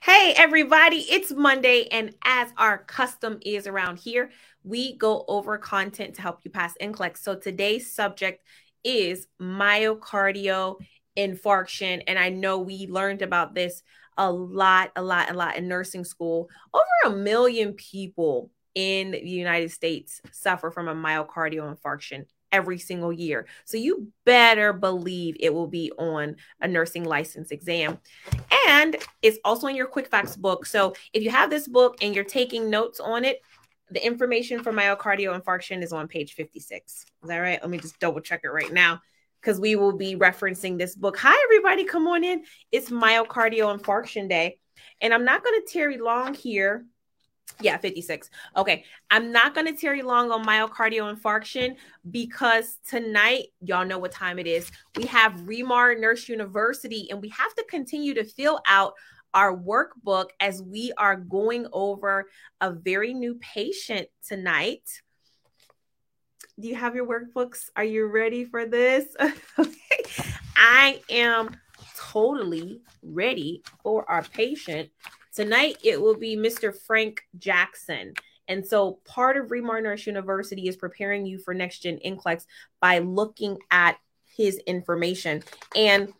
Hey, everybody, it's Monday, and as our custom is around here, we go over content to help you pass NCLEX. So today's subject is myocardial infarction. And I know we learned about this a lot, a lot, a lot in nursing school. Over a million people in the United States suffer from a myocardial infarction every single year. So you better believe it will be on a nursing license exam. And it's also in your quick facts book. So if you have this book and you're taking notes on it, the information for myocardial infarction is on page 56. Is that right? Let me just double check it right now because we will be referencing this book. Hi, everybody. Come on in. It's myocardial infarction day. And I'm not going to tarry long here yeah, 56. Okay. I'm not going to tarry long on myocardial infarction because tonight, y'all know what time it is. We have Remar Nurse University, and we have to continue to fill out our workbook as we are going over a very new patient tonight. Do you have your workbooks? Are you ready for this? okay. I am totally ready for our patient Tonight, it will be Mr. Frank Jackson. And so part of Remar Nurse University is preparing you for next gen NCLEX by looking at his information. And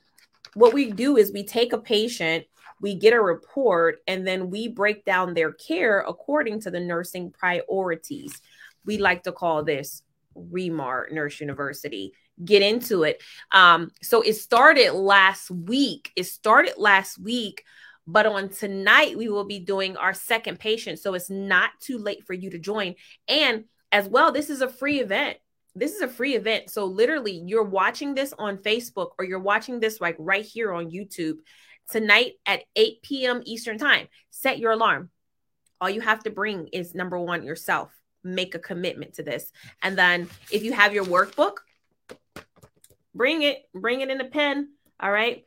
what we do is we take a patient, we get a report, and then we break down their care according to the nursing priorities. We like to call this Remar Nurse University. Get into it. Um, so it started last week. It started last week but on tonight, we will be doing our second patient. So it's not too late for you to join. And as well, this is a free event. This is a free event. So literally, you're watching this on Facebook or you're watching this like right here on YouTube tonight at 8 p.m. Eastern Time. Set your alarm. All you have to bring is number one, yourself. Make a commitment to this. And then if you have your workbook, bring it, bring it in a pen. All right.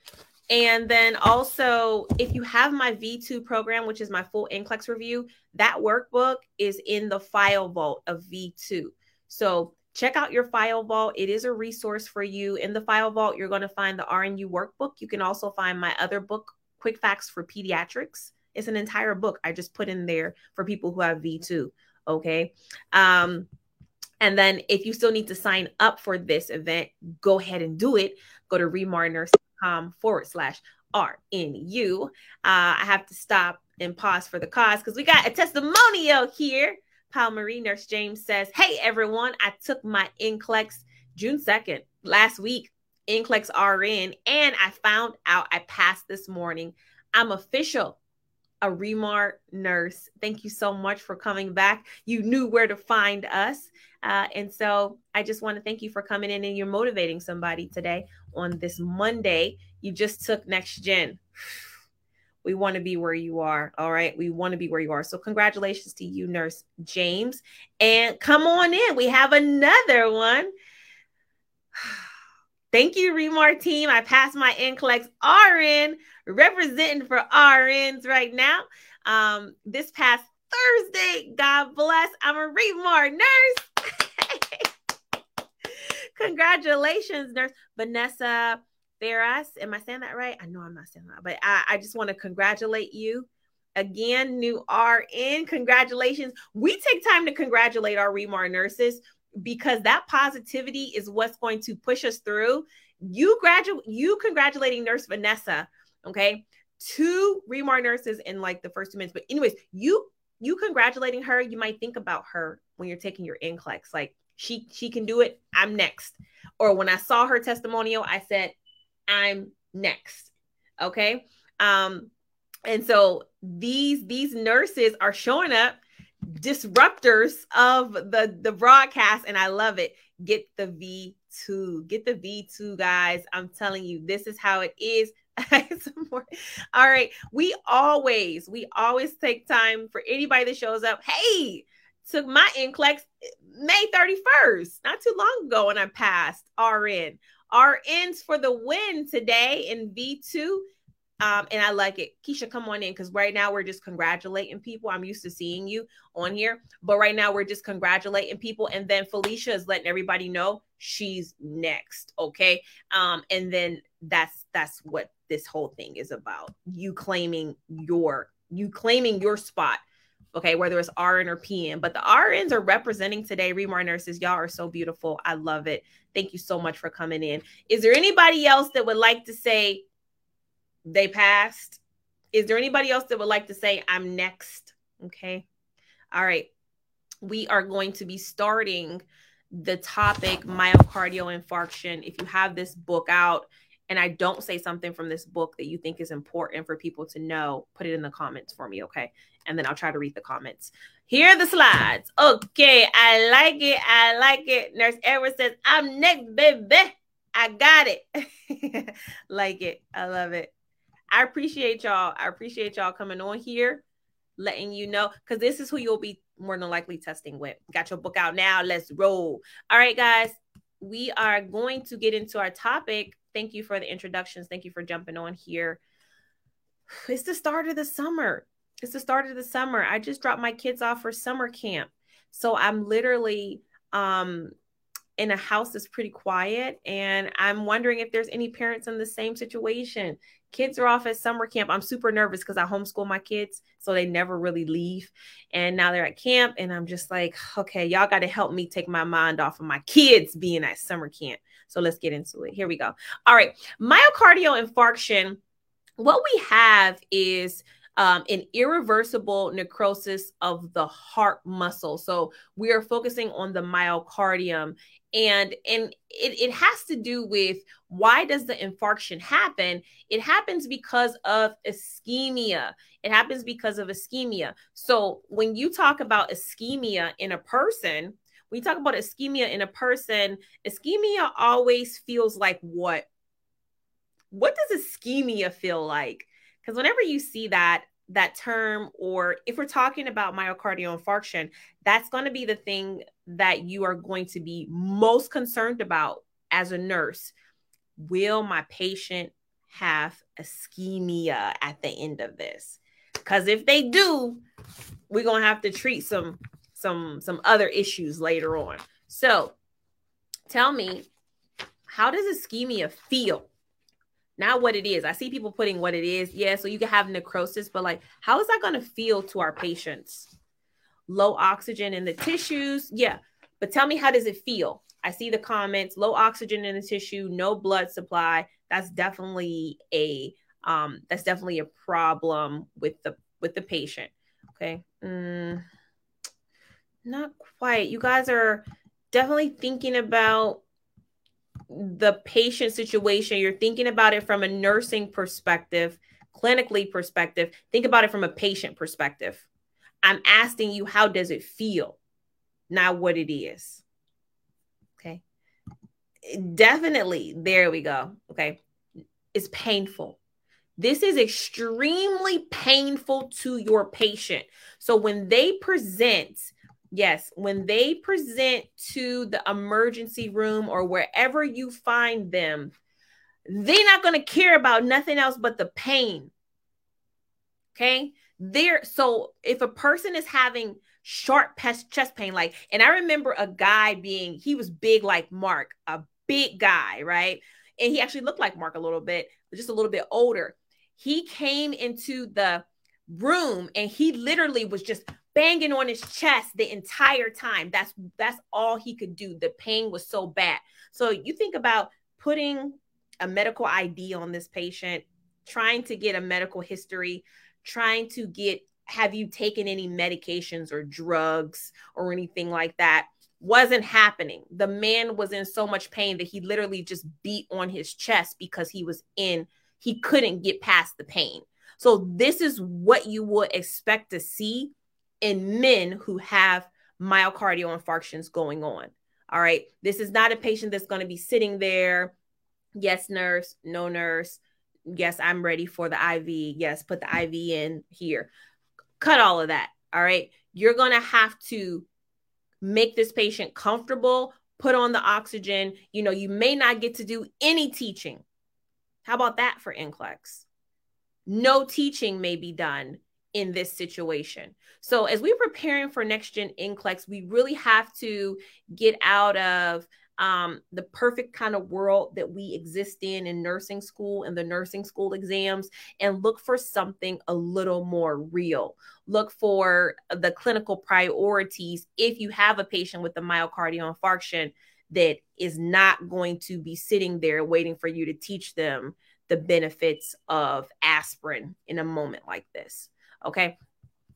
And then also, if you have my V2 program, which is my full NCLEX review, that workbook is in the file vault of V2. So check out your file vault. It is a resource for you. In the file vault, you're going to find the RNU workbook. You can also find my other book, Quick Facts for Pediatrics. It's an entire book I just put in there for people who have V2. Okay. Um, and then if you still need to sign up for this event, go ahead and do it. Go to Remar Nurse com forward slash RNU. Uh, I have to stop and pause for the cause because we got a testimonial here. Paul Marie Nurse James says, Hey everyone, I took my NCLEX June 2nd last week, NCLEX RN, and I found out I passed this morning. I'm official a Remar nurse. Thank you so much for coming back. You knew where to find us. Uh, and so I just want to thank you for coming in and you're motivating somebody today on this Monday. You just took next gen. We want to be where you are. All right. We want to be where you are. So, congratulations to you, Nurse James. And come on in. We have another one. Thank you, Remar team. I passed my NCLEX RN, representing for RNs right now. Um, this past Thursday, God bless. I'm a Remar nurse. Congratulations, nurse Vanessa Ferras. Am I saying that right? I know I'm not saying that, but I, I just want to congratulate you. Again, new RN, congratulations. We take time to congratulate our Remar nurses because that positivity is what's going to push us through. You graduate, you congratulating nurse Vanessa, okay? Two Remar nurses in like the first two minutes. But anyways, you you congratulating her, you might think about her when you're taking your NCLEX. Like she she can do it. I'm next. Or when I saw her testimonial, I said, I'm next. Okay. Um, and so these these nurses are showing up disruptors of the the broadcast and i love it. Get the v2 get the v2 guys. I'm telling you this is how it is. All right we always we always take time for anybody that shows up. Hey took my NCLEX May 31st, not too long ago, and I passed RN. RNs for the win today in V2. Um, and I like it. Keisha, come on in because right now we're just congratulating people. I'm used to seeing you on here, but right now we're just congratulating people. And then Felicia is letting everybody know she's next. Okay. Um, and then that's that's what this whole thing is about. You claiming your you claiming your spot. Okay, whether it's RN or PN, but the RNs are representing today. Remar nurses, y'all are so beautiful. I love it. Thank you so much for coming in. Is there anybody else that would like to say they passed? Is there anybody else that would like to say I'm next? Okay. All right. We are going to be starting the topic myocardial infarction. If you have this book out, and I don't say something from this book that you think is important for people to know, put it in the comments for me, okay? And then I'll try to read the comments. Here are the slides. Okay, I like it. I like it. Nurse Edward says, I'm next, baby. I got it. like it. I love it. I appreciate y'all. I appreciate y'all coming on here, letting you know, because this is who you'll be more than likely testing with. Got your book out now. Let's roll. All right, guys. We are going to get into our topic Thank you for the introductions. Thank you for jumping on here. It's the start of the summer. It's the start of the summer. I just dropped my kids off for summer camp. So I'm literally um in a house that's pretty quiet and I'm wondering if there's any parents in the same situation. Kids are off at summer camp. I'm super nervous because I homeschool my kids, so they never really leave. And now they're at camp, and I'm just like, okay, y'all got to help me take my mind off of my kids being at summer camp. So let's get into it. Here we go. All right. Myocardial infarction. What we have is um, an irreversible necrosis of the heart muscle. So we are focusing on the myocardium. And, and it, it has to do with why does the infarction happen? It happens because of ischemia. It happens because of ischemia. So when you talk about ischemia in a person, when you talk about ischemia in a person, ischemia always feels like what? What does ischemia feel like? Because whenever you see that that term, or if we're talking about myocardial infarction, that's going to be the thing that you are going to be most concerned about as a nurse. Will my patient have ischemia at the end of this? Because if they do, we're going to have to treat some some some other issues later on. So, tell me, how does ischemia feel? Not what it is. I see people putting what it is. Yeah, so you can have necrosis, but like, how is that going to feel to our patients? Low oxygen in the tissues. Yeah, but tell me, how does it feel? I see the comments. Low oxygen in the tissue, no blood supply. That's definitely a um, that's definitely a problem with the with the patient. Okay. Mm. Not quite. You guys are definitely thinking about the patient situation. You're thinking about it from a nursing perspective, clinically perspective. Think about it from a patient perspective. I'm asking you, how does it feel? Not what it is. Okay. Definitely. There we go. Okay. It's painful. This is extremely painful to your patient. So when they present Yes, when they present to the emergency room or wherever you find them, they're not going to care about nothing else but the pain. Okay? There so if a person is having sharp chest pain like and I remember a guy being he was big like Mark, a big guy, right? And he actually looked like Mark a little bit, just a little bit older. He came into the room and he literally was just banging on his chest the entire time. That's that's all he could do. The pain was so bad. So you think about putting a medical ID on this patient, trying to get a medical history, trying to get have you taken any medications or drugs or anything like that wasn't happening. The man was in so much pain that he literally just beat on his chest because he was in he couldn't get past the pain. So this is what you would expect to see in men who have myocardial infarctions going on. All right. This is not a patient that's going to be sitting there. Yes, nurse. No, nurse. Yes, I'm ready for the IV. Yes, put the IV in here. Cut all of that. All right. You're going to have to make this patient comfortable, put on the oxygen. You know, you may not get to do any teaching. How about that for NCLEX? No teaching may be done in this situation. So as we're preparing for next gen NCLEX, we really have to get out of um, the perfect kind of world that we exist in in nursing school and the nursing school exams and look for something a little more real. Look for the clinical priorities if you have a patient with a myocardial infarction that is not going to be sitting there waiting for you to teach them the benefits of aspirin in a moment like this. Okay.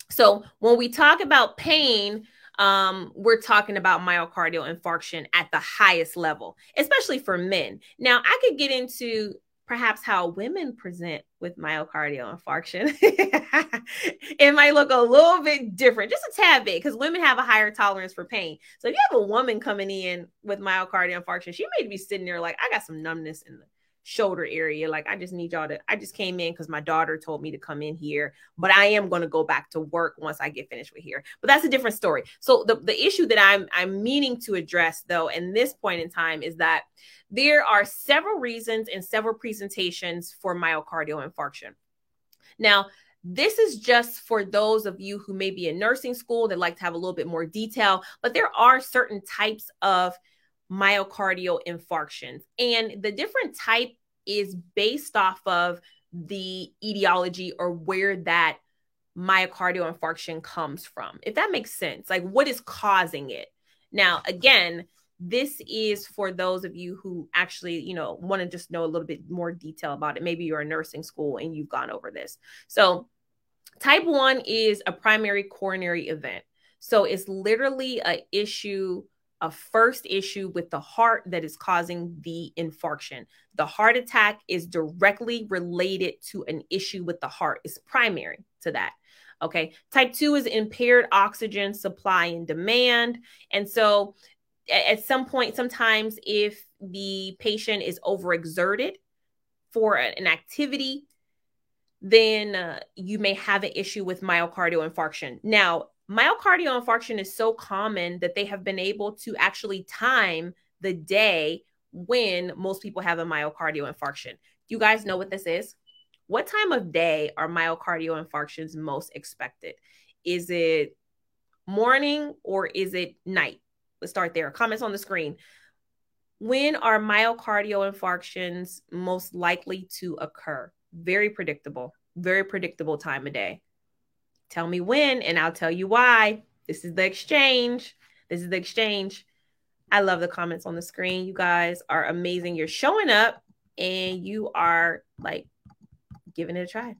So when we talk about pain, um, we're talking about myocardial infarction at the highest level, especially for men. Now, I could get into perhaps how women present with myocardial infarction. it might look a little bit different, just a tad bit, because women have a higher tolerance for pain. So if you have a woman coming in with myocardial infarction, she may be sitting there like, I got some numbness in the shoulder area. Like, I just need y'all to, I just came in because my daughter told me to come in here, but I am going to go back to work once I get finished with here. But that's a different story. So the, the issue that I'm, I'm meaning to address though, in this point in time is that there are several reasons and several presentations for myocardial infarction. Now, this is just for those of you who may be in nursing school that like to have a little bit more detail, but there are certain types of myocardial infarctions. And the different type is based off of the etiology or where that myocardial infarction comes from. If that makes sense, like what is causing it. Now, again, this is for those of you who actually, you know, want to just know a little bit more detail about it. Maybe you're in nursing school and you've gone over this. So, type 1 is a primary coronary event. So, it's literally a issue a first issue with the heart that is causing the infarction. The heart attack is directly related to an issue with the heart, it's primary to that. Okay. Type 2 is impaired oxygen supply and demand. And so at some point, sometimes if the patient is overexerted for an activity, then uh, you may have an issue with myocardial infarction. Now, myocardial infarction is so common that they have been able to actually time the day when most people have a myocardial infarction. Do you guys know what this is? What time of day are myocardial infarctions most expected? Is it morning or is it night? Let's start there. Comments on the screen. When are myocardial infarctions most likely to occur? Very predictable, very predictable time of day. Tell me when, and I'll tell you why. This is the exchange. This is the exchange. I love the comments on the screen. You guys are amazing. You're showing up and you are like giving it a try.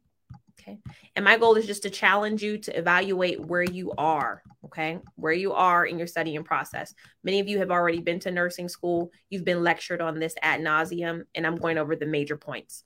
Okay. And my goal is just to challenge you to evaluate where you are. Okay. Where you are in your studying process. Many of you have already been to nursing school. You've been lectured on this ad nauseum, and I'm going over the major points.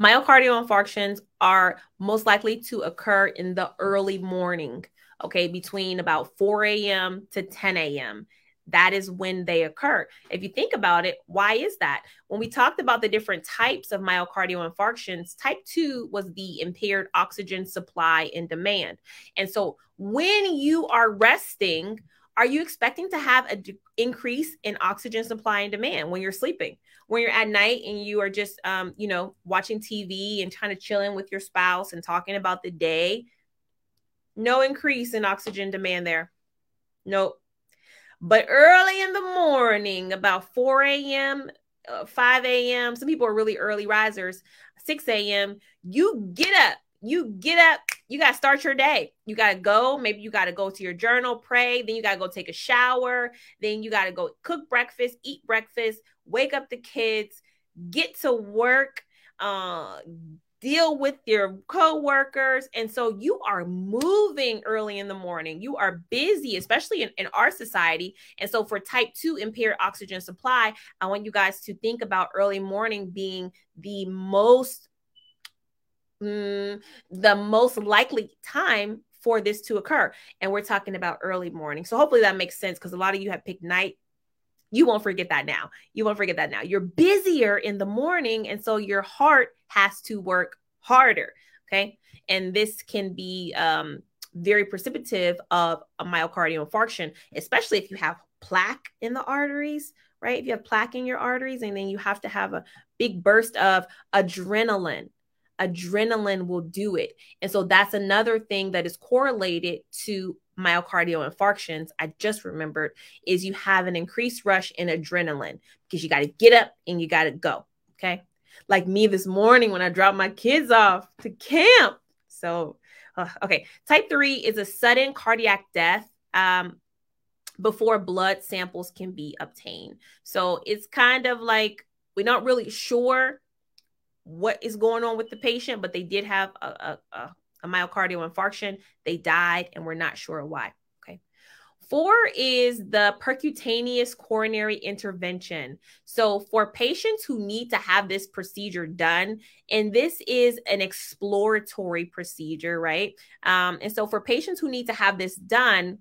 Myocardial infarctions are most likely to occur in the early morning, okay, between about 4 a.m. to 10 a.m. That is when they occur. If you think about it, why is that? When we talked about the different types of myocardial infarctions, type 2 was the impaired oxygen supply and demand. And so when you are resting, are you expecting to have an d- increase in oxygen supply and demand when you're sleeping? When you're at night and you are just um, you know, watching TV and kind of chilling with your spouse and talking about the day, no increase in oxygen demand there. Nope. But early in the morning, about 4 a.m., uh, 5 a.m., some people are really early risers, 6 a.m., you get up. You get up, you got to start your day. You got to go. Maybe you got to go to your journal, pray. Then you got to go take a shower. Then you got to go cook breakfast, eat breakfast, wake up the kids, get to work, uh, deal with your coworkers. And so you are moving early in the morning. You are busy, especially in, in our society. And so for type 2 impaired oxygen supply, I want you guys to think about early morning being the most mm, the most likely time for this to occur. And we're talking about early morning. So hopefully that makes sense because a lot of you have picked night you won't forget that now. You won't forget that now. You're busier in the morning. And so your heart has to work harder. Okay. And this can be um, very precipitative of a myocardial infarction, especially if you have plaque in the arteries, right? If you have plaque in your arteries, and then you have to have a big burst of adrenaline. Adrenaline will do it. And so that's another thing that is correlated to myocardial infarctions, I just remembered, is you have an increased rush in adrenaline because you got to get up and you got to go. Okay. Like me this morning when I dropped my kids off to camp. So, uh, okay. Type three is a sudden cardiac death. Um, before blood samples can be obtained. So it's kind of like we're not really sure what is going on with the patient, but they did have a, a, a myocardial infarction. They died, and we're not sure why. Okay. Four is the percutaneous coronary intervention. So, for patients who need to have this procedure done, and this is an exploratory procedure, right? Um, and so, for patients who need to have this done,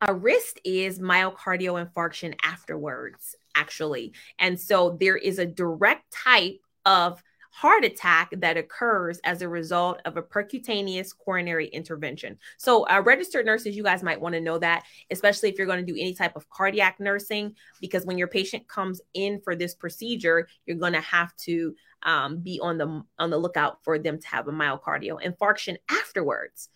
a risk is myocardial infarction afterwards, actually. And so, there is a direct type of heart attack that occurs as a result of a percutaneous coronary intervention. So, uh, registered nurses, you guys might want to know that, especially if you're going to do any type of cardiac nursing, because when your patient comes in for this procedure, you're going to have to um, be on the on the lookout for them to have a myocardial infarction afterwards.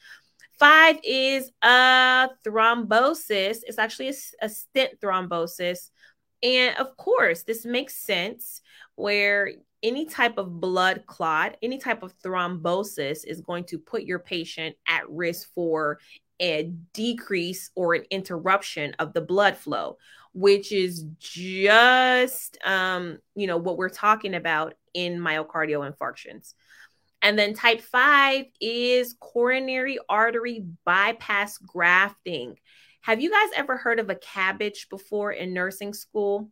Five is a thrombosis. It's actually a, a stent thrombosis. And of course, this makes sense where any type of blood clot, any type of thrombosis is going to put your patient at risk for a decrease or an interruption of the blood flow, which is just, um, you know, what we're talking about in myocardial infarctions. And then type five is coronary artery bypass grafting. Have you guys ever heard of a cabbage before in nursing school?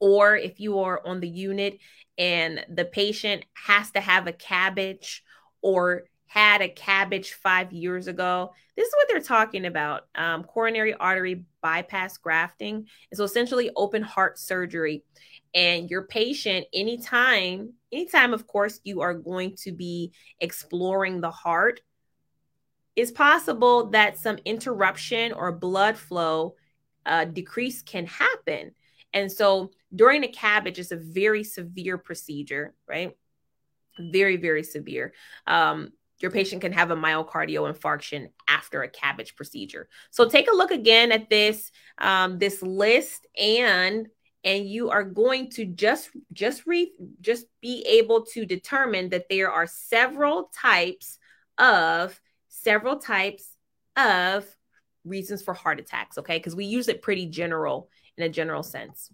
Or if you are on the unit and the patient has to have a cabbage or had a cabbage five years ago. This is what they're talking about um, coronary artery bypass grafting. So essentially open heart surgery. And your patient, anytime, anytime, of course, you are going to be exploring the heart, it's possible that some interruption or blood flow uh, decrease can happen. And so during a cabbage, it's a very severe procedure, right? Very, very severe. Um, your patient can have a myocardial infarction after a cabbage procedure. So take a look again at this um, this list and and you are going to just just re just be able to determine that there are several types of several types of reasons for heart attacks okay because we use it pretty general in a general sense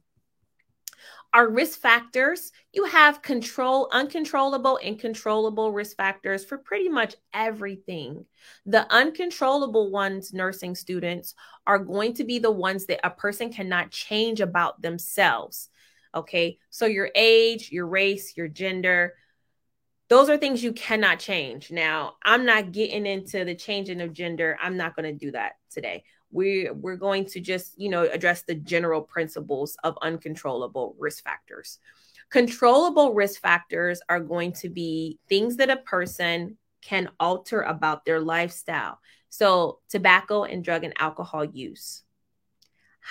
our risk factors, you have control, uncontrollable and controllable risk factors for pretty much everything. The uncontrollable ones, nursing students, are going to be the ones that a person cannot change about themselves. Okay. So your age, your race, your gender, those are things you cannot change. Now, I'm not getting into the changing of gender. I'm not going to do that today. We we're going to just you know address the general principles of uncontrollable risk factors. Controllable risk factors are going to be things that a person can alter about their lifestyle. So tobacco and drug and alcohol use.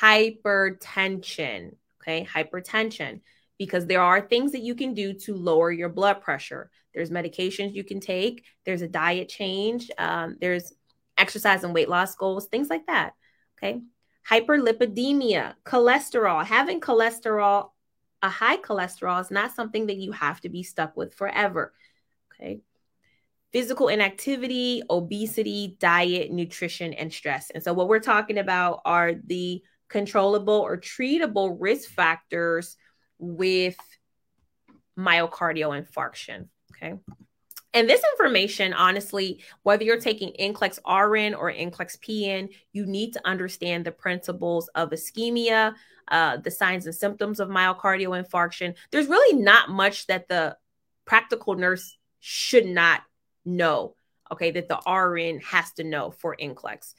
Hypertension okay? Hypertension because there are things that you can do to lower your blood pressure there's medications you can take there's a diet change um, there's exercise and weight loss goals, things like that. Okay. Hyperlipidemia, cholesterol. Having cholesterol, a high cholesterol, is not something that you have to be stuck with forever. Okay. Physical inactivity, obesity, diet, nutrition, and stress. And so, what we're talking about are the controllable or treatable risk factors with myocardial infarction. Okay. And this information, honestly, whether you're taking NCLEX RN or NCLEX PN, you need to understand the principles of ischemia, uh, the signs and symptoms of myocardial infarction. There's really not much that the practical nurse should not know, okay, that the RN has to know for NCLEX.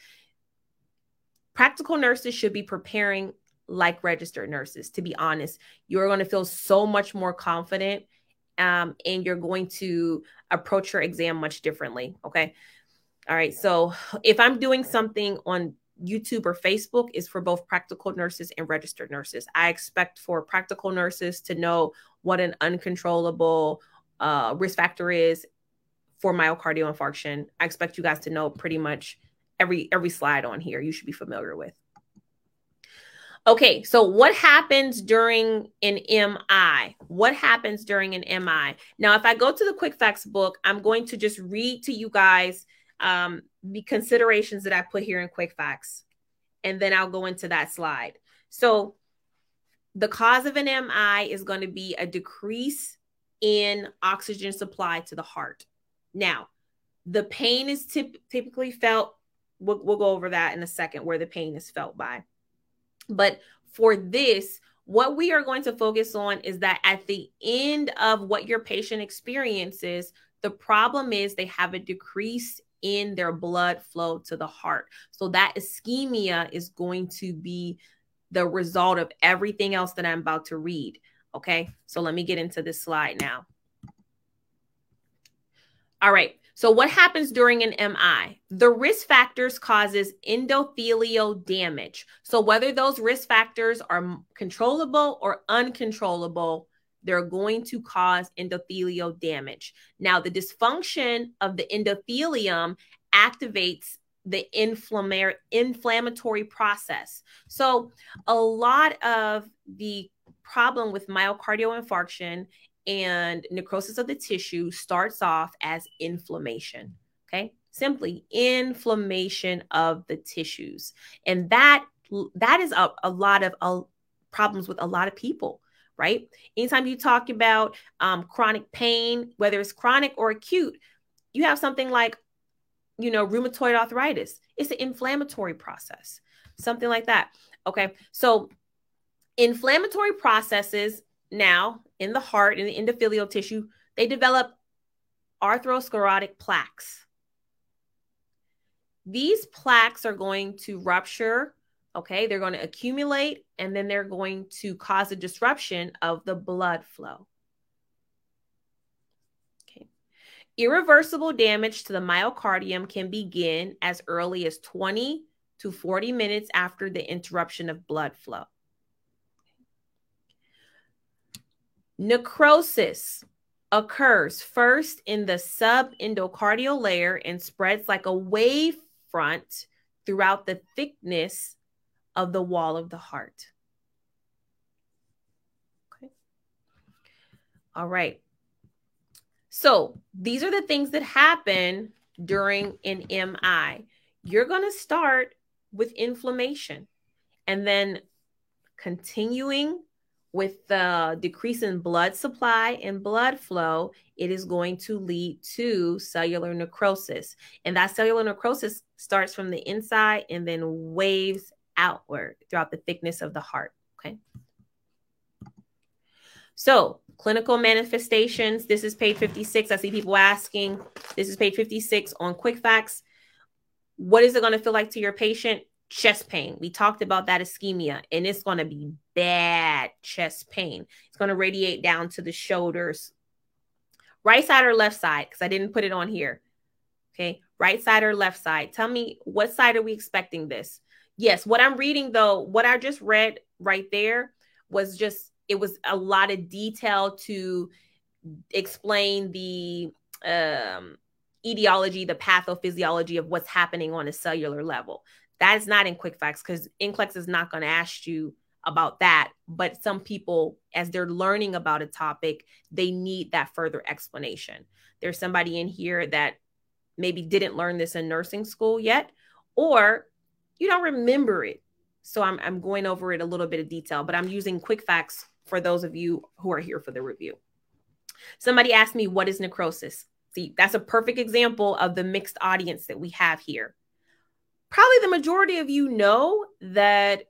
Practical nurses should be preparing like registered nurses, to be honest. You're going to feel so much more confident um, and you're going to approach your exam much differently. Okay. All right. So if I'm doing something on YouTube or Facebook is for both practical nurses and registered nurses. I expect for practical nurses to know what an uncontrollable uh, risk factor is for myocardial infarction. I expect you guys to know pretty much every every slide on here you should be familiar with. Okay, so what happens during an MI? What happens during an MI? Now, if I go to the Quick Facts book, I'm going to just read to you guys um, the considerations that I put here in Quick Facts, and then I'll go into that slide. So, the cause of an MI is going to be a decrease in oxygen supply to the heart. Now, the pain is typ- typically felt. We'll, we'll go over that in a second, where the pain is felt by. But for this, what we are going to focus on is that at the end of what your patient experiences, the problem is they have a decrease in their blood flow to the heart. So that ischemia is going to be the result of everything else that I'm about to read. Okay, so let me get into this slide now. All right. So what happens during an MI? The risk factors causes endothelial damage. So whether those risk factors are controllable or uncontrollable, they're going to cause endothelial damage. Now, the dysfunction of the endothelium activates the inflammatory process. So, a lot of the problem with myocardial infarction and necrosis of the tissue starts off as inflammation. Okay. Simply inflammation of the tissues. And that that is a, a lot of uh, problems with a lot of people, right? Anytime you talk about um, chronic pain, whether it's chronic or acute, you have something like, you know, rheumatoid arthritis. It's an inflammatory process, something like that. Okay. So, inflammatory processes now in the heart, in the endothelial tissue, they develop atherosclerotic plaques. These plaques are going to rupture, okay? They're going to accumulate and then they're going to cause a disruption of the blood flow. Okay. Irreversible damage to the myocardium can begin as early as 20 to 40 minutes after the interruption of blood flow. Necrosis occurs first in the subendocardial layer and spreads like a wave front throughout the thickness of the wall of the heart. Okay. All right. So these are the things that happen during an MI. You're going to start with inflammation and then continuing with the decrease in blood supply and blood flow, it is going to lead to cellular necrosis. And that cellular necrosis starts from the inside and then waves outward throughout the thickness of the heart. Okay. So, clinical manifestations. This is page 56. I see people asking. This is page 56 on Quick Facts. What is it going to feel like to your patient? chest pain. We talked about that ischemia, and it's going to be bad chest pain. It's going to radiate down to the shoulders. Right side or left side? Because I didn't put it on here. Okay. Right side or left side? Tell me what side are we expecting this? Yes. What I'm reading, though, what I just read right there was just, it was a lot of detail to explain the um, etiology, the pathophysiology of what's happening on a cellular level. That is not in Quick Facts because NCLEX is not going to ask you about that. But some people, as they're learning about a topic, they need that further explanation. There's somebody in here that maybe didn't learn this in nursing school yet, or you don't remember it. So I'm, I'm going over it a little bit of detail, but I'm using Quick Facts for those of you who are here for the review. Somebody asked me, What is necrosis? See, that's a perfect example of the mixed audience that we have here probably the majority of you know that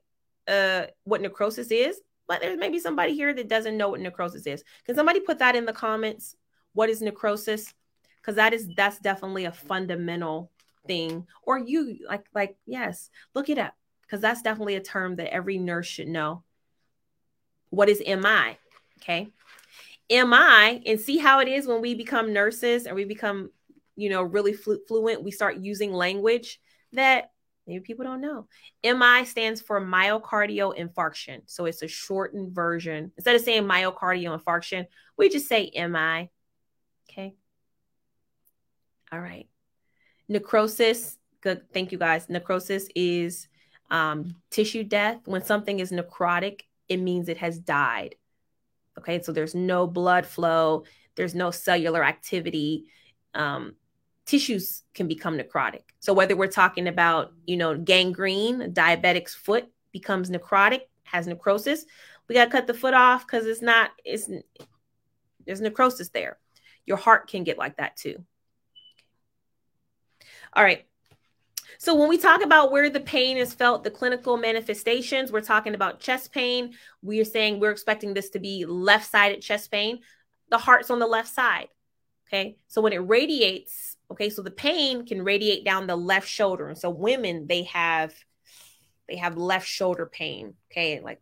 uh, what necrosis is, but there may be somebody here that doesn't know what necrosis is. Can somebody put that in the comments? What is necrosis? Because that is that's definitely a fundamental thing. Or you like like yes, look it up because that's definitely a term that every nurse should know. What is MI? Okay. MI and see how it is when we become nurses and we become, you know, really flu- fluent. We start using language that maybe people don't know. MI stands for myocardial infarction. So it's a shortened version. Instead of saying myocardial infarction, we just say MI. Okay. All right. Necrosis, Good. Thank you guys. Necrosis is um, tissue death. When something is necrotic, it means it has died. Okay, so there's no blood flow, there's no cellular activity. Um, tissues can become necrotic. So whether we're talking about, you know, gangrene, diabetic's foot becomes necrotic, has necrosis, we got to cut the foot off because it's not, it's, there's necrosis there. Your heart can get like that too. All right. So when we talk about where the pain is felt, the clinical manifestations, we're talking about chest pain. We are saying we're expecting this to be left-sided chest pain. The heart's on the left side. Okay. So when it radiates, okay, so the pain can radiate down the left shoulder. And so women, they have they have left shoulder pain. Okay. Like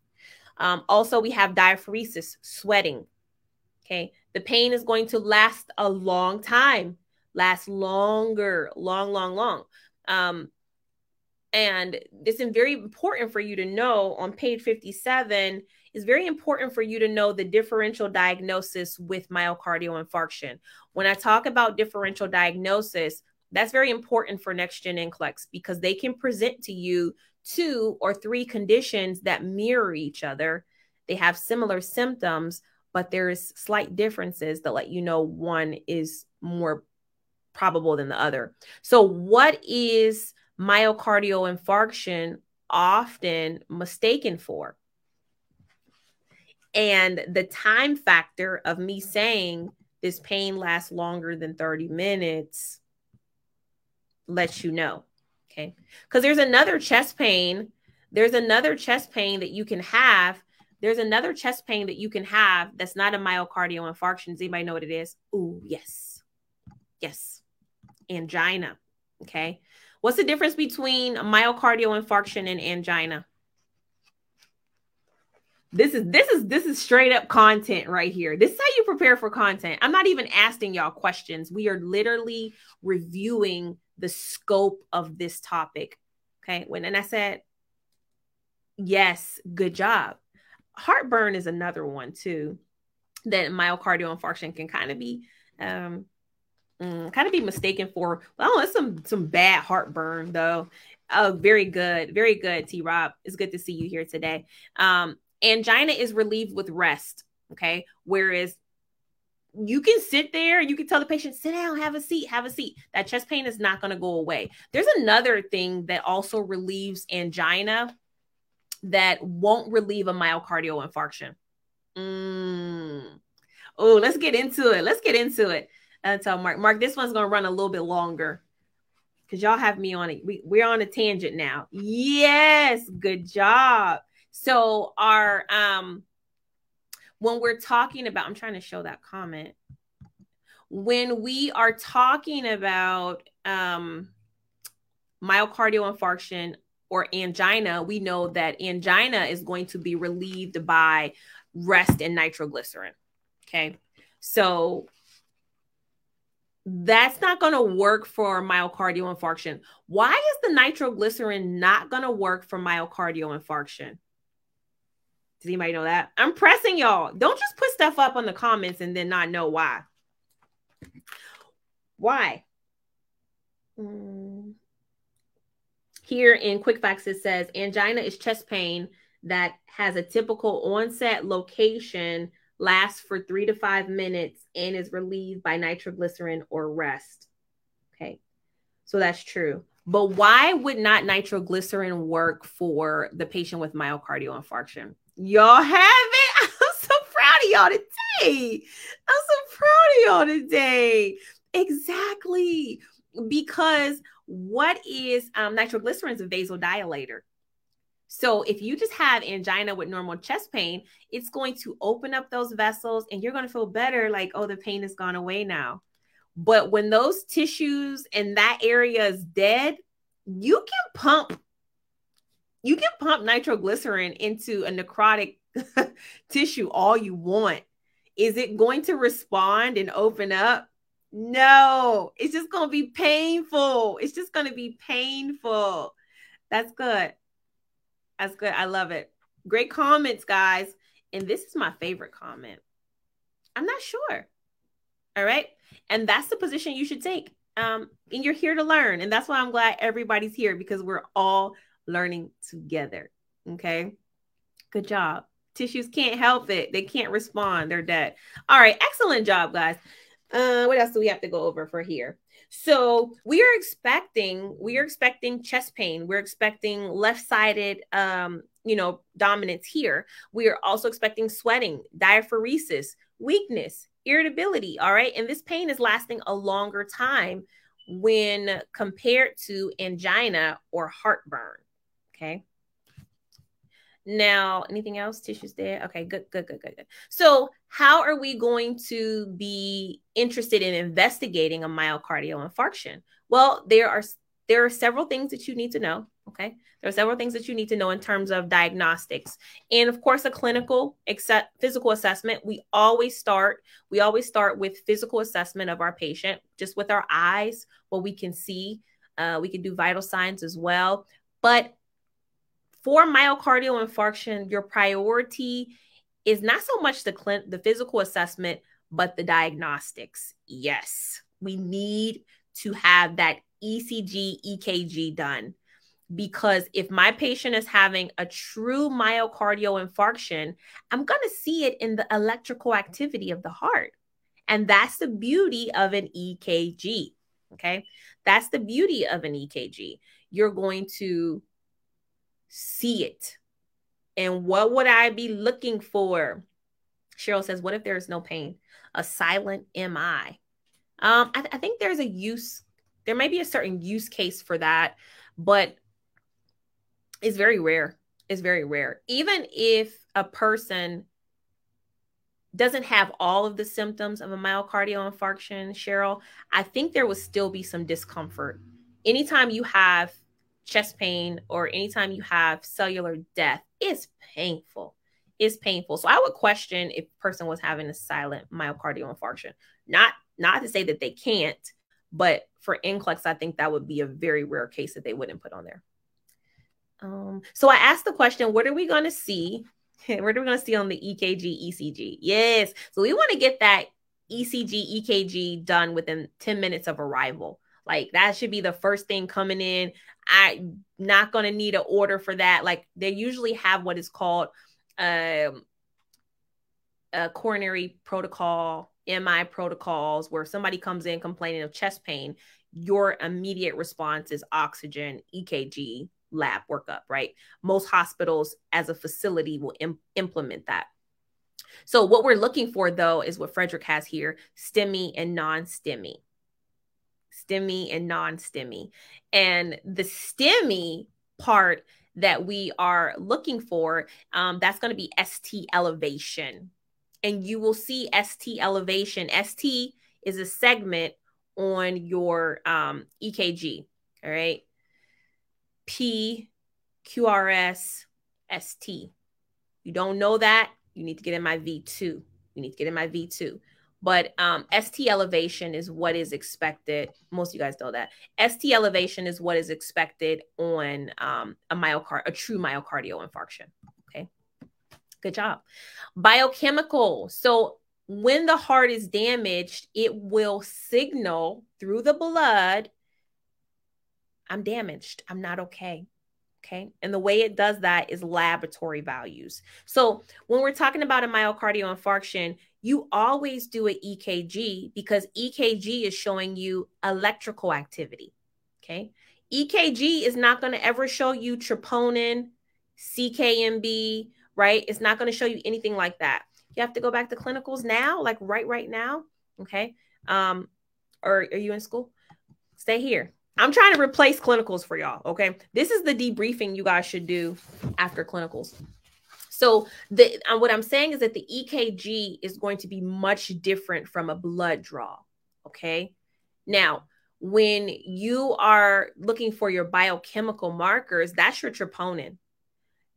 um, also we have diaphoresis, sweating. Okay. The pain is going to last a long time, last longer, long, long, long. Um, and this is very important for you to know on page 57 it's very important for you to know the differential diagnosis with myocardial infarction. When I talk about differential diagnosis, that's very important for next gen NCLEX because they can present to you two or three conditions that mirror each other. They have similar symptoms, but there's slight differences that let you know one is more probable than the other. So, what is myocardial infarction often mistaken for? And the time factor of me saying this pain lasts longer than 30 minutes lets you know. Okay. Because there's another chest pain. There's another chest pain that you can have. There's another chest pain that you can have that's not a myocardial infarction. Does anybody know what it is? Ooh, yes. Yes. Angina. Okay. What's the difference between myocardial infarction and angina? This is this is this is straight up content right here. This is how you prepare for content. I'm not even asking y'all questions. We are literally reviewing the scope of this topic. Okay. When and I said, yes, good job. Heartburn is another one too. That myocardial infarction can kind of be um mm, kind of be mistaken for. Well, it's some some bad heartburn though. Oh, very good, very good, T. Rob. It's good to see you here today. Um, angina is relieved with rest. Okay. Whereas you can sit there, you can tell the patient, sit down, have a seat, have a seat. That chest pain is not going to go away. There's another thing that also relieves angina that won't relieve a myocardial infarction. Mm. Oh, let's get into it. Let's get into it. And tell Mark, Mark, this one's going to run a little bit longer because y'all have me on it. We, we're on a tangent now. Yes, good job. So our um when we're talking about I'm trying to show that comment. When we are talking about um myocardial infarction or angina, we know that angina is going to be relieved by rest and nitroglycerin. Okay. So that's not going to work for myocardial infarction. Why is the nitroglycerin not going to work for myocardial infarction? Does anybody know that? I'm pressing y'all. Don't just put stuff up on the comments and then not know why. Why? Mm. Here in Quick Facts, it says angina is chest pain that has a typical onset location, lasts for three to five minutes, and is relieved by nitroglycerin or rest. Okay, so that's true. But why would not nitroglycerin work for the patient with myocardial infarction? Y'all have it. I'm so proud of y'all today. I'm so proud of y'all today. Exactly. Because what is um, nitroglycerin is a vasodilator. So if you just have angina with normal chest pain, it's going to open up those vessels and you're going to feel better like, oh, the pain has gone away now. But when those tissues and that area is dead, you can pump you can pump nitroglycerin into a necrotic tissue all you want. Is it going to respond and open up? No, it's just going to be painful. It's just going to be painful. That's good. That's good. I love it. Great comments, guys. And this is my favorite comment. I'm not sure. All right. And that's the position you should take. Um, and you're here to learn. And that's why I'm glad everybody's here because we're all learning together. Okay. Good job. Tissues can't help it. They can't respond. They're dead. All right. Excellent job, guys. Uh, what else do we have to go over for here? So we are expecting, we are expecting chest pain. We're expecting left-sided, um, you know, dominance here. We are also expecting sweating, diaphoresis, weakness, irritability. All right. And this pain is lasting a longer time when compared to angina or heartburn. Okay. Now, anything else? Tissues there? Okay, good, good, good, good, good. So, how are we going to be interested in investigating a myocardial infarction? Well, there are there are several things that you need to know. Okay, there are several things that you need to know in terms of diagnostics, and of course, a clinical except physical assessment. We always start we always start with physical assessment of our patient, just with our eyes, what we can see. Uh, we can do vital signs as well, but for myocardial infarction, your priority is not so much the cl- the physical assessment, but the diagnostics. Yes, we need to have that ECG, EKG done because if my patient is having a true myocardial infarction, I'm going to see it in the electrical activity of the heart. And that's the beauty of an EKG. Okay. That's the beauty of an EKG. You're going to see it. And what would I be looking for? Cheryl says, What if there's no pain? A silent MI. Um, I, th- I think there's a use, there may be a certain use case for that, but it's very rare. It's very rare. Even if a person doesn't have all of the symptoms of a myocardial infarction, Cheryl, I think there would still be some discomfort. Anytime you have chest pain or anytime you have cellular death, it's painful. It's painful. So I would question if person was having a silent myocardial infarction. Not not to say that they can't, but for NCLEX, I think that would be a very rare case that they wouldn't put on there. Um, so I asked the question, what are we going to see? what are we going to see on the EKG, ECG? Yes. So we want to get that ECG, EKG done within 10 minutes of arrival. Like that should be the first thing coming in. I'm not going to need an order for that. Like they usually have what is called um, a coronary protocol, MI protocols, where somebody comes in complaining of chest pain, your immediate response is oxygen, EKG, lab workup, right? Most hospitals as a facility will Im- implement that. So, what we're looking for though is what Frederick has here STEMI and non STEMI. STEMI and non STEMI. And the STEMI part that we are looking for, um, that's going to be ST elevation. And you will see ST elevation. ST is a segment on your um, EKG. All right. P, QRS, ST. You don't know that, you need to get in my V2. You need to get in my V2. But um, ST elevation is what is expected. Most of you guys know that. ST elevation is what is expected on um, a myocard, a true myocardial infarction. Okay, good job. Biochemical. So when the heart is damaged, it will signal through the blood, I'm damaged. I'm not okay. Okay. And the way it does that is laboratory values. So when we're talking about a myocardial infarction, you always do an EKG because EKG is showing you electrical activity. Okay. EKG is not going to ever show you troponin, CKMB, right? It's not going to show you anything like that. You have to go back to clinicals now, like right, right now. Okay. Um, or are you in school? Stay here. I'm trying to replace clinicals for y'all. Okay. This is the debriefing you guys should do after clinicals. So the uh, what I'm saying is that the EKG is going to be much different from a blood draw. Okay. Now, when you are looking for your biochemical markers, that's your troponin.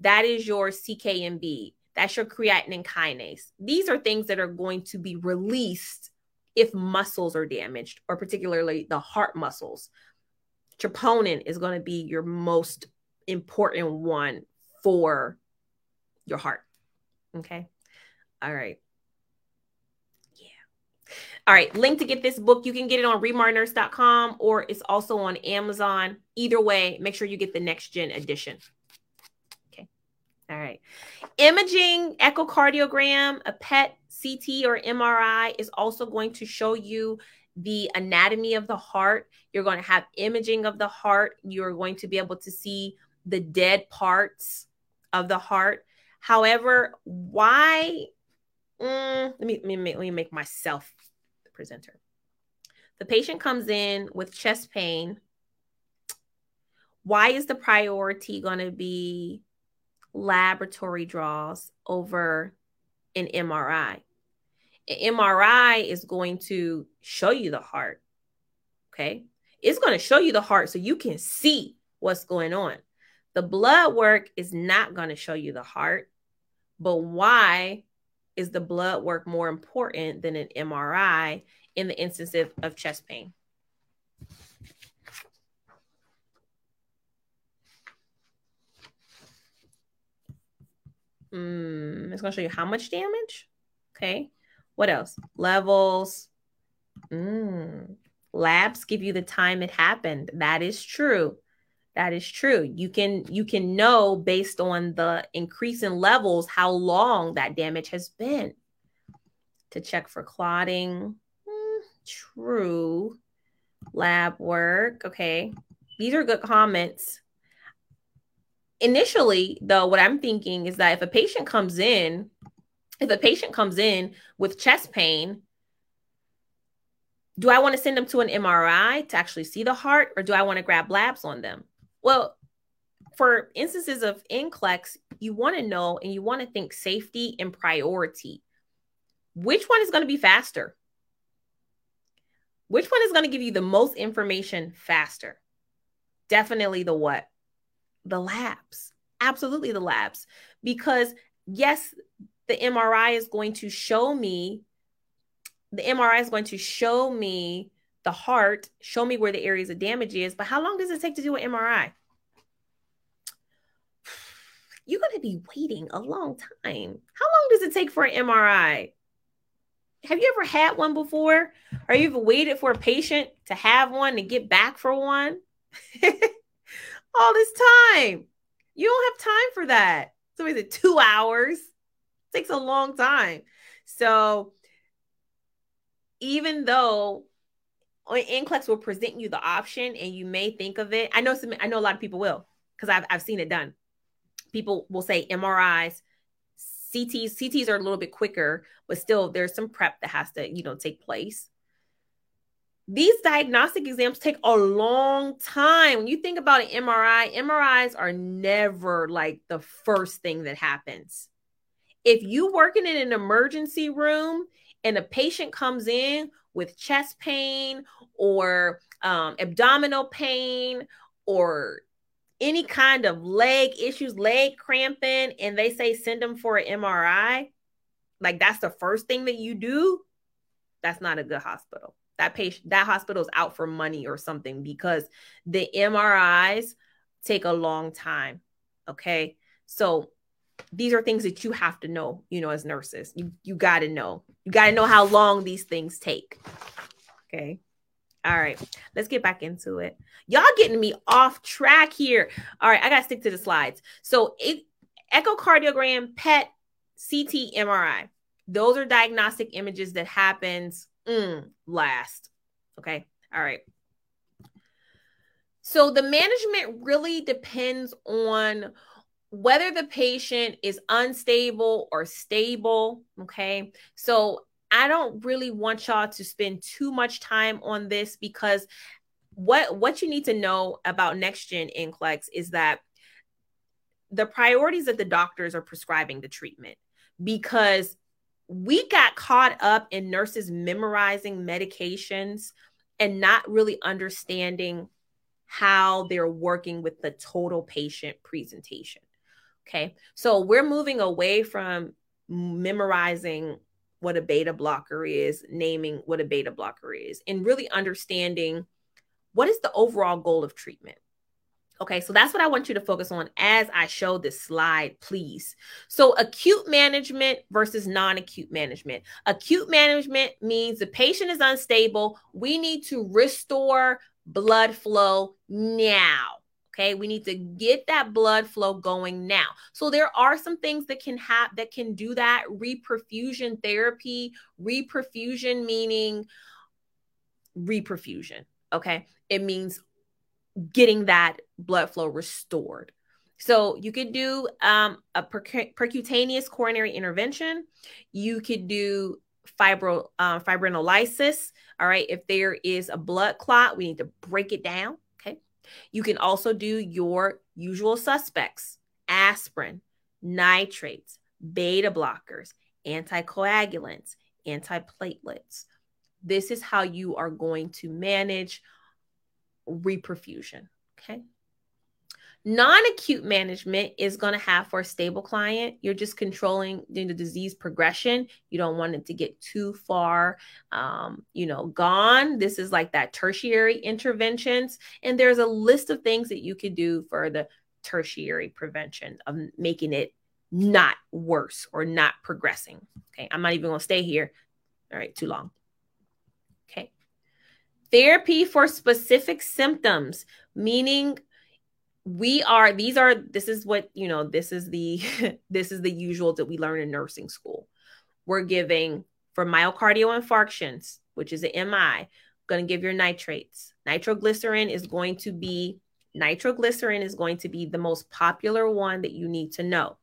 That is your CKMB. That's your creatinine kinase. These are things that are going to be released if muscles are damaged, or particularly the heart muscles. Troponin is going to be your most important one for your heart. Okay. All right. Yeah. All right, link to get this book. You can get it on remarnurse.com or it's also on Amazon. Either way, make sure you get the next gen edition. Okay. All right. Imaging echocardiogram, a PET, CT, or MRI is also going to show you the anatomy of the heart. You're going to have imaging of the heart. You're going to be able to see the dead parts of the heart. However, why? Mm, let, me, let, me let me make myself the presenter. The patient comes in with chest pain. Why is the priority going to be laboratory draws over an MRI? An MRI is going to show you the heart. Okay. It's going to show you the heart so you can see what's going on. The blood work is not going to show you the heart. But why is the blood work more important than an MRI in the instance of, of chest pain? Mm, it's going to show you how much damage. Okay. What else? Levels. Mm. Labs give you the time it happened. That is true. That is true. You can you can know based on the increase in levels how long that damage has been. To check for clotting. Mm, true. Lab work. Okay. These are good comments. Initially, though, what I'm thinking is that if a patient comes in if a patient comes in with chest pain, do I want to send them to an MRI to actually see the heart or do I want to grab labs on them? Well, for instances of NCLEX, you want to know and you want to think safety and priority. Which one is going to be faster? Which one is going to give you the most information faster? Definitely the what? The labs. Absolutely the labs. Because yes, the MRI is going to show me, the MRI is going to show me the heart, show me where the areas of damage is. But how long does it take to do an MRI? You're going to be waiting a long time. How long does it take for an MRI? Have you ever had one before? Or you've waited for a patient to have one to get back for one? All this time. You don't have time for that. So is it two hours? takes a long time. So even though NCLEX will present you the option and you may think of it, I know some, I know a lot of people will because I've, I've seen it done. People will say MRIs, CTs, CTs are a little bit quicker, but still there's some prep that has to, you know, take place. These diagnostic exams take a long time. When you think about an MRI, MRIs are never like the first thing that happens if you working in an emergency room and a patient comes in with chest pain or um, abdominal pain or any kind of leg issues, leg cramping, and they say send them for an MRI, like that's the first thing that you do, that's not a good hospital. That patient, that hospital is out for money or something because the MRIs take a long time. Okay. So these are things that you have to know, you know, as nurses. You you got to know. You got to know how long these things take. Okay. All right. Let's get back into it. Y'all getting me off track here. All right, I got to stick to the slides. So, it, echocardiogram, PET, CT, MRI. Those are diagnostic images that happens mm, last. Okay. All right. So the management really depends on whether the patient is unstable or stable. Okay. So I don't really want y'all to spend too much time on this because what what you need to know about next gen NCLEX is that the priorities that the doctors are prescribing the treatment because we got caught up in nurses memorizing medications and not really understanding how they're working with the total patient presentation. Okay. So we're moving away from memorizing what a beta blocker is, naming what a beta blocker is, and really understanding what is the overall goal of treatment. Okay, so that's what I want you to focus on as I show this slide, please. So, acute management versus non acute management. Acute management means the patient is unstable. We need to restore blood flow now. Okay, we need to get that blood flow going now. So there are some things that can have that can do that. Reperfusion therapy, reperfusion meaning reperfusion. Okay, it means getting that blood flow restored. So you could do um, a percutaneous coronary intervention. You could do fibro uh, fibrinolysis. All right, if there is a blood clot, we need to break it down. You can also do your usual suspects: aspirin, nitrates, beta blockers, anticoagulants, antiplatelets. This is how you are going to manage reperfusion. Okay. Non acute management is going to have for a stable client, you're just controlling the disease progression. You don't want it to get too far, um, you know, gone. This is like that tertiary interventions. And there's a list of things that you could do for the tertiary prevention of making it not worse or not progressing. Okay. I'm not even going to stay here. All right. Too long. Okay. Therapy for specific symptoms, meaning we are these are this is what you know this is the this is the usual that we learn in nursing school. We're giving for myocardial infarctions which is an mi going to give your nitrates. Nitroglycerin is going to be nitroglycerin is going to be the most popular one that you need to know.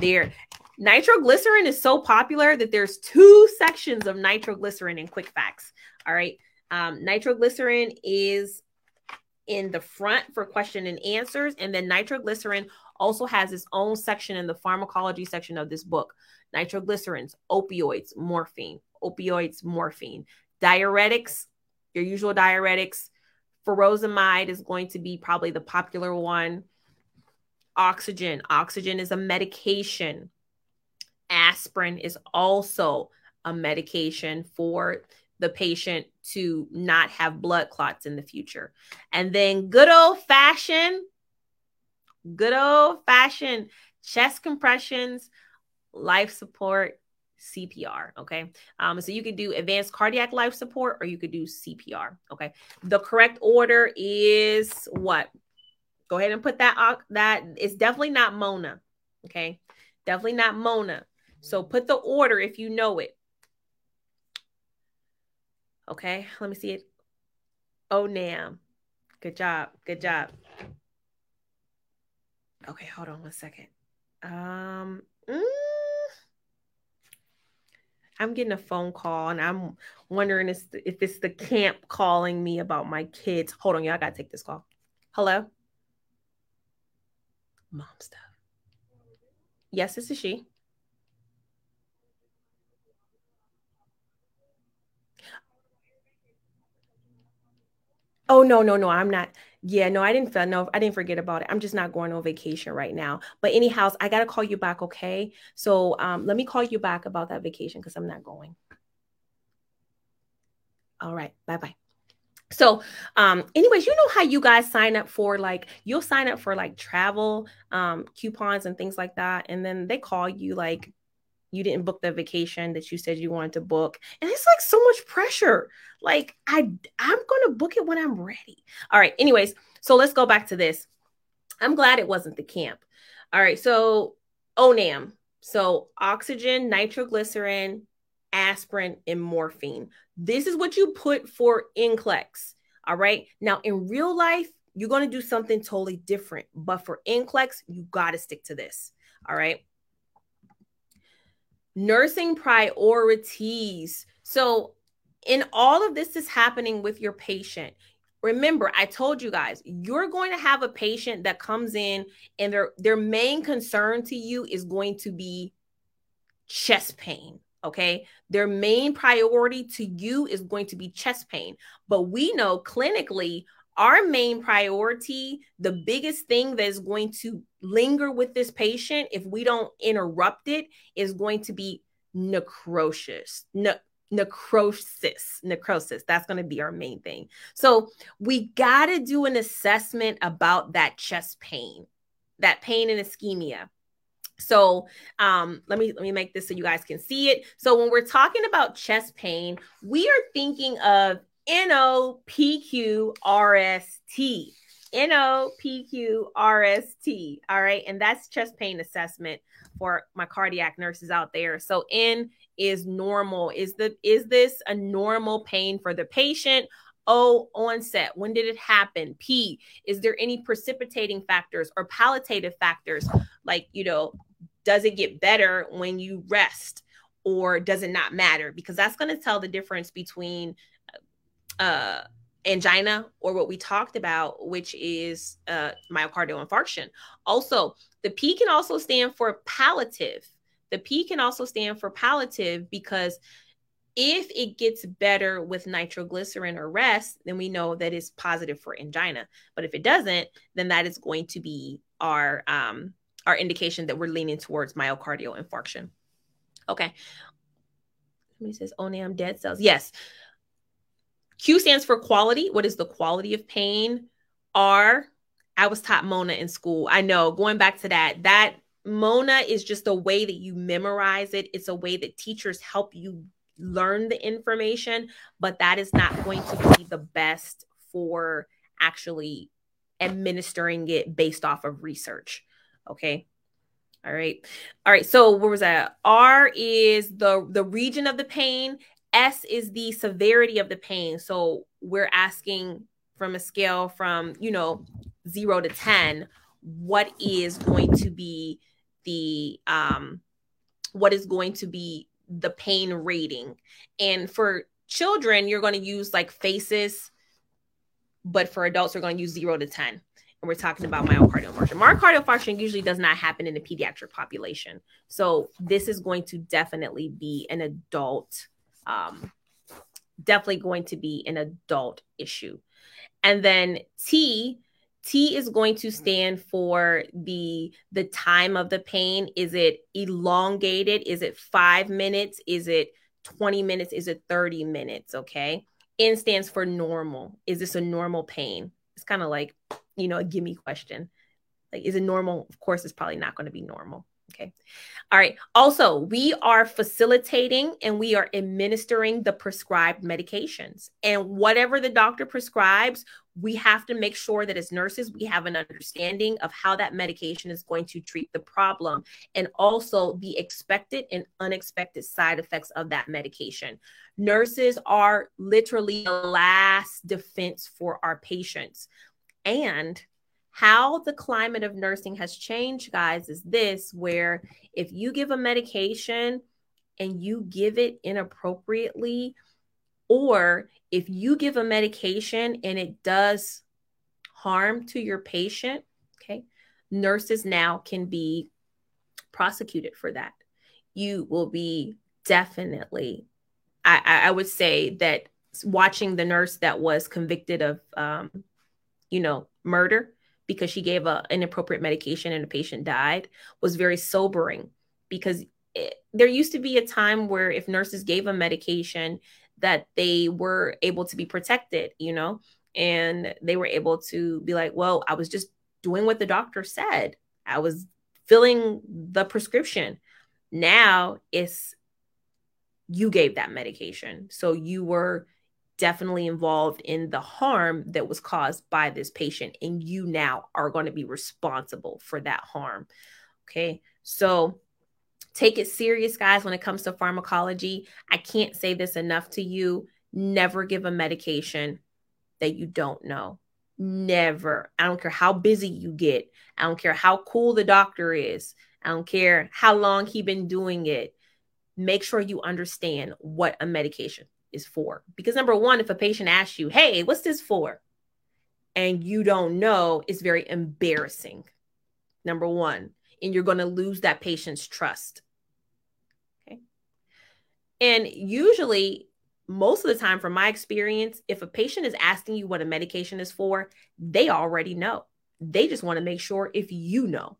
There nitroglycerin is so popular that there's two sections of nitroglycerin in quick facts all right? Um, nitroglycerin is in the front for question and answers. And then nitroglycerin also has its own section in the pharmacology section of this book. Nitroglycerins, opioids, morphine, opioids, morphine, diuretics, your usual diuretics. Furosemide is going to be probably the popular one. Oxygen, oxygen is a medication. Aspirin is also a medication for the patient to not have blood clots in the future. And then good old fashioned, good old fashioned chest compressions, life support, CPR. Okay. Um, so you could do advanced cardiac life support or you could do CPR. Okay. The correct order is what? Go ahead and put that that it's definitely not Mona. Okay. Definitely not Mona. So put the order if you know it. Okay, let me see it. Oh, Nam. Good job. Good job. Okay, hold on one second. Um, mm, I'm getting a phone call and I'm wondering if, if it's the camp calling me about my kids. Hold on, y'all. I gotta take this call. Hello? Mom stuff. Yes, this is she. Oh no, no, no, I'm not. Yeah, no, I didn't feel no, I didn't forget about it. I'm just not going on vacation right now. But anyhow, I gotta call you back, okay? So um, let me call you back about that vacation because I'm not going. All right, bye bye. So, um, anyways, you know how you guys sign up for like you'll sign up for like travel um coupons and things like that, and then they call you like you didn't book the vacation that you said you wanted to book. And it's like so much pressure. Like i i'm gonna book it when i'm ready. All right anyways so let's go back to this. I'm glad it wasn't the camp. All right so onam so oxygen nitroglycerin aspirin and morphine. This is what you put for NCLEX all right? Now in real life you're going to do something totally different. But for NCLEX you got to stick to this. All right nursing priorities. So, in all of this is happening with your patient. Remember, I told you guys, you're going to have a patient that comes in and their their main concern to you is going to be chest pain. Okay. Their main priority to you is going to be chest pain. But we know clinically, our main priority, the biggest thing that is going to linger with this patient if we don't interrupt it is going to be necrosis. Ne- necrosis necrosis that's going to be our main thing so we got to do an assessment about that chest pain that pain and ischemia so um, let me let me make this so you guys can see it. So when we're talking about chest pain, we are thinking of N O P Q R S T. N O P Q R S T. All right. And that's chest pain assessment for my cardiac nurses out there. So N is normal. Is the is this a normal pain for the patient? O onset. When did it happen? P is there any precipitating factors or palliative factors like, you know, does it get better when you rest or does it not matter? Because that's going to tell the difference between uh angina or what we talked about, which is uh, myocardial infarction. Also, the P can also stand for palliative. The P can also stand for palliative because if it gets better with nitroglycerin or rest, then we know that it's positive for angina. But if it doesn't, then that is going to be our um, our indication that we're leaning towards myocardial infarction. Okay. Somebody says, "Oh, I'm dead cells." Yes. Q stands for quality. What is the quality of pain? R, I was taught Mona in school. I know, going back to that, that Mona is just a way that you memorize it. It's a way that teachers help you learn the information, but that is not going to be the best for actually administering it based off of research. Okay. All right. All right. So where was that? R is the the region of the pain. S is the severity of the pain. So we're asking from a scale from, you know, zero to 10, what is going to be the, um, what is going to be the pain rating? And for children, you're going to use like faces, but for adults, we're going to use zero to 10 and we're talking about myocardial infarction. Myocardial infarction usually does not happen in the pediatric population. So this is going to definitely be an adult um, definitely going to be an adult issue. And then T, T is going to stand for the the time of the pain. Is it elongated? Is it five minutes? Is it 20 minutes? Is it 30 minutes? Okay. N stands for normal. Is this a normal pain? It's kind of like, you know, a gimme question. Like, is it normal? Of course, it's probably not going to be normal. Okay. All right. Also, we are facilitating and we are administering the prescribed medications. And whatever the doctor prescribes, we have to make sure that as nurses, we have an understanding of how that medication is going to treat the problem and also the expected and unexpected side effects of that medication. Nurses are literally the last defense for our patients. And how the climate of nursing has changed, guys, is this where if you give a medication and you give it inappropriately, or if you give a medication and it does harm to your patient, okay, nurses now can be prosecuted for that. You will be definitely, I, I would say that watching the nurse that was convicted of, um, you know, murder because she gave a inappropriate medication and a patient died was very sobering because it, there used to be a time where if nurses gave a medication that they were able to be protected you know and they were able to be like well i was just doing what the doctor said. I was filling the prescription. Now it's you gave that medication. So you were definitely involved in the harm that was caused by this patient and you now are going to be responsible for that harm okay? So take it serious guys when it comes to pharmacology. I can't say this enough to you. Never give a medication that you don't know. Never. I don't care how busy you get. I don't care how cool the doctor is. I don't care how long he been doing it. Make sure you understand what a medication is for. Because number one, if a patient asks you, hey, what's this for? And you don't know, it's very embarrassing. Number one, and you're going to lose that patient's trust. Okay. And usually, most of the time, from my experience, if a patient is asking you what a medication is for, they already know. They just want to make sure if you know.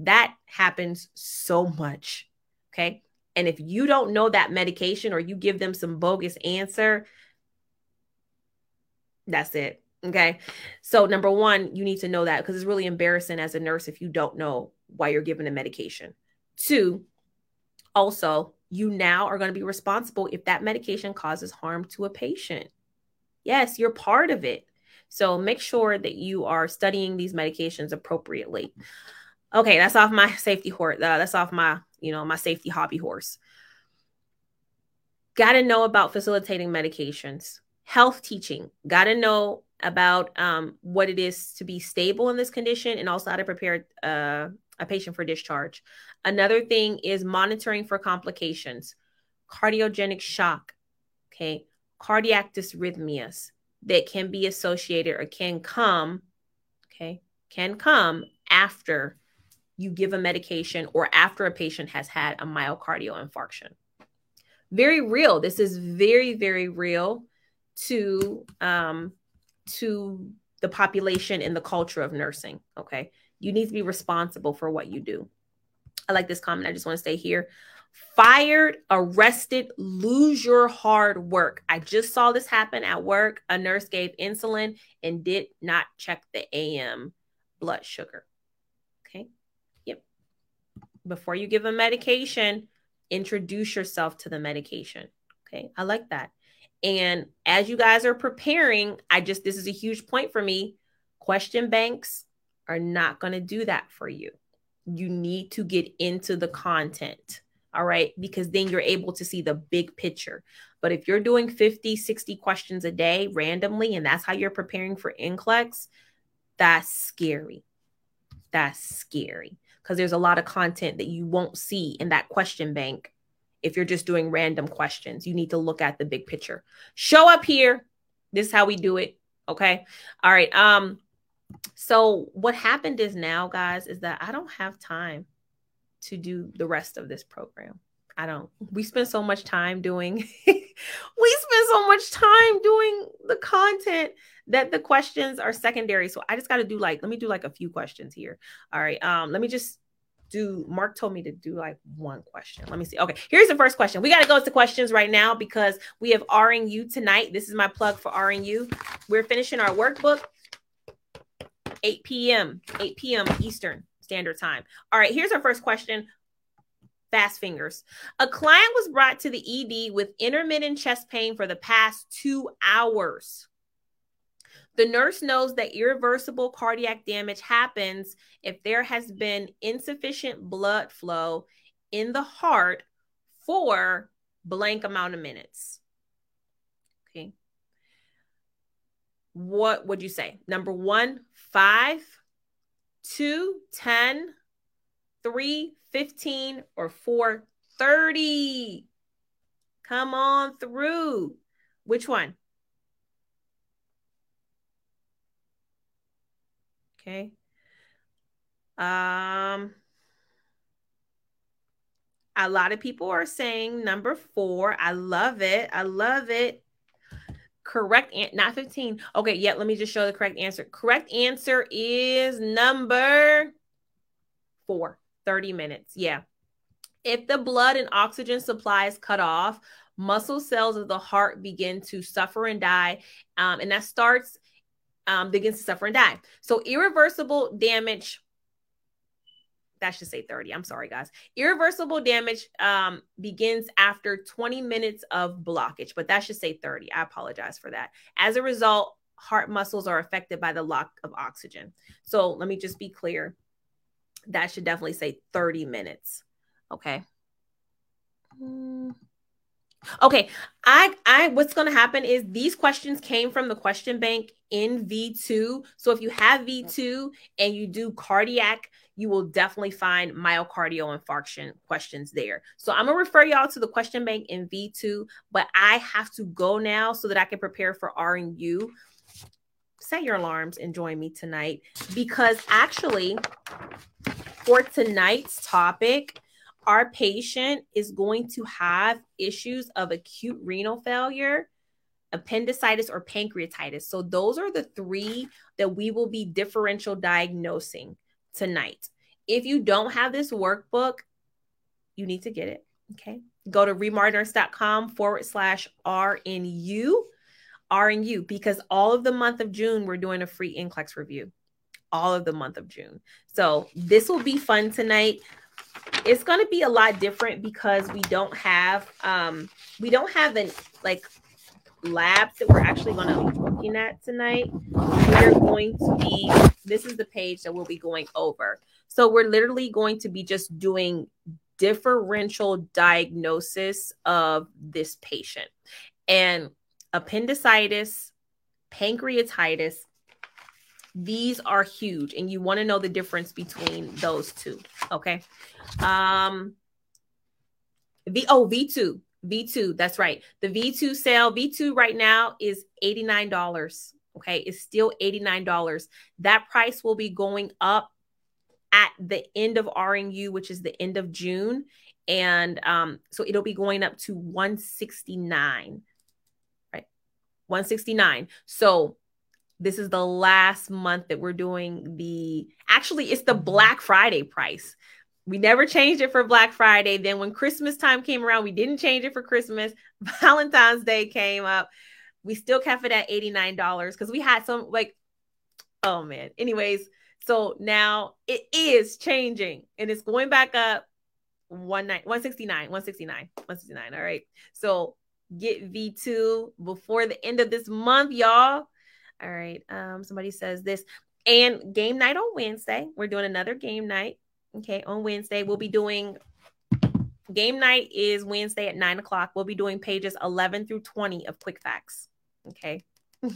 That happens so much. Okay. And if you don't know that medication or you give them some bogus answer, that's it. Okay. So, number one, you need to know that because it's really embarrassing as a nurse if you don't know why you're given a medication. Two, also, you now are going to be responsible if that medication causes harm to a patient. Yes, you're part of it. So, make sure that you are studying these medications appropriately. Okay, that's off my safety horse. Uh, that's off my, you know, my safety hobby horse. Got to know about facilitating medications health teaching. Got to know about um, what it is to be stable in this condition and also how to prepare uh, a patient for discharge. Another thing is monitoring for complications, cardiogenic shock, okay, cardiac dysrhythmias that can be associated or can come, okay, can come after you give a medication or after a patient has had a myocardial infarction. Very real. This is very, very real to um, to the population and the culture of nursing. Okay, you need to be responsible for what you do. I like this comment. I just want to stay here. Fired, arrested, lose your hard work. I just saw this happen at work. A nurse gave insulin and did not check the AM blood sugar. Before you give a medication, introduce yourself to the medication. Okay. I like that. And as you guys are preparing, I just, this is a huge point for me. Question banks are not going to do that for you. You need to get into the content. All right. Because then you're able to see the big picture. But if you're doing 50, 60 questions a day randomly, and that's how you're preparing for NCLEX, that's scary. That's scary because there's a lot of content that you won't see in that question bank if you're just doing random questions. You need to look at the big picture. Show up here. This is how we do it. Okay. All right. Um, so what happened is now, guys, is that I don't have time to do the rest of this program. I don't. We spend so much time doing we spend so much time doing the content that the questions are secondary. So I just got to do like let me do like a few questions here. All right. Um let me just do Mark told me to do like one question. Let me see. Okay, here's the first question. We got to go to questions right now because we have RNU tonight. This is my plug for RNU. We're finishing our workbook 8 p.m. 8 p.m. Eastern Standard Time. All right, here's our first question. Fast fingers. A client was brought to the ED with intermittent chest pain for the past two hours. The nurse knows that irreversible cardiac damage happens if there has been insufficient blood flow in the heart for blank amount of minutes. Okay. What would you say? Number one, five, two, 10, three, 15, or four, 30. Come on through. Which one? Okay. Um, a lot of people are saying number four. I love it. I love it. Correct, an- not 15. Okay, yeah, let me just show the correct answer. Correct answer is number four, 30 minutes. Yeah. If the blood and oxygen supply is cut off, muscle cells of the heart begin to suffer and die. Um, and that starts um, begins to suffer and die. So irreversible damage. That should say 30. I'm sorry, guys. Irreversible damage um, begins after 20 minutes of blockage, but that should say 30. I apologize for that. As a result, heart muscles are affected by the lack of oxygen. So let me just be clear. That should definitely say 30 minutes. Okay. Mm. Okay, I I what's going to happen is these questions came from the question bank in V2. So if you have V2 and you do cardiac, you will definitely find myocardial infarction questions there. So I'm going to refer y'all to the question bank in V2, but I have to go now so that I can prepare for RNU. Set your alarms and join me tonight because actually for tonight's topic, our patient is going to have issues of acute renal failure, appendicitis, or pancreatitis. So, those are the three that we will be differential diagnosing tonight. If you don't have this workbook, you need to get it. Okay. Go to remarnurse.com forward slash RNU, RNU, because all of the month of June, we're doing a free NCLEX review. All of the month of June. So this will be fun tonight. It's going to be a lot different because we don't have, um, we don't have an like labs that we're actually going to be looking at tonight. We're going to be, this is the page that we'll be going over. So we're literally going to be just doing differential diagnosis of this patient. And appendicitis, pancreatitis, these are huge and you want to know the difference between those two, okay? Um V oh V2. V2, that's right. The V2 sale, V2 right now is $89. Okay, it's still $89. That price will be going up at the end of RNU, which is the end of June. And um, so it'll be going up to 169, right? 169. So this is the last month that we're doing the actually it's the Black Friday price. We never changed it for Black Friday. Then when Christmas time came around, we didn't change it for Christmas. Valentine's Day came up. We still kept it at $89 because we had some like, oh man. Anyways, so now it is changing and it's going back up one night 169, 169, 169. All right. So get V2 before the end of this month, y'all. All right. Um, somebody says this. And game night on Wednesday. We're doing another game night. Okay, on Wednesday, we'll be doing game night is Wednesday at nine o'clock. We'll be doing pages 11 through 20 of quick facts. Okay. All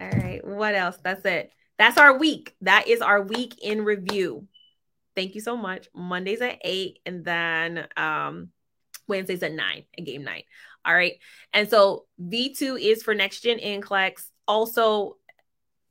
right. What else? That's it. That's our week. That is our week in review. Thank you so much. Mondays at eight, and then um, Wednesdays at nine, a game night. All right. And so V2 is for next gen NCLEX. Also,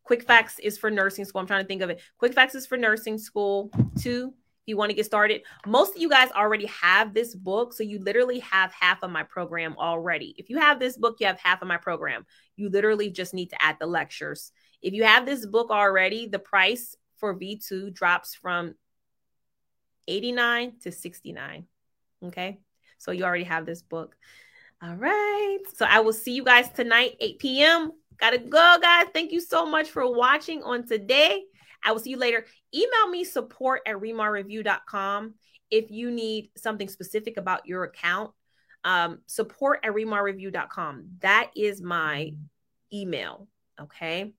Quick Facts is for nursing school. I'm trying to think of it. Quick Facts is for nursing school. Two, if you want to get started. Most of you guys already have this book. So you literally have half of my program already. If you have this book, you have half of my program. You literally just need to add the lectures. If you have this book already, the price for V2 drops from 89 to 69. Okay. So you already have this book. All right. So I will see you guys tonight, 8 p.m. Gotta go, guys. Thank you so much for watching on today. I will see you later. Email me support at remarreview.com if you need something specific about your account. Um, support at remarreview.com. That is my email. Okay.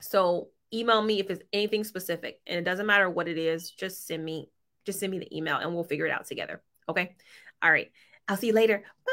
So email me if it's anything specific and it doesn't matter what it is, just send me, just send me the email and we'll figure it out together. Okay. All right. I'll see you later. Bye.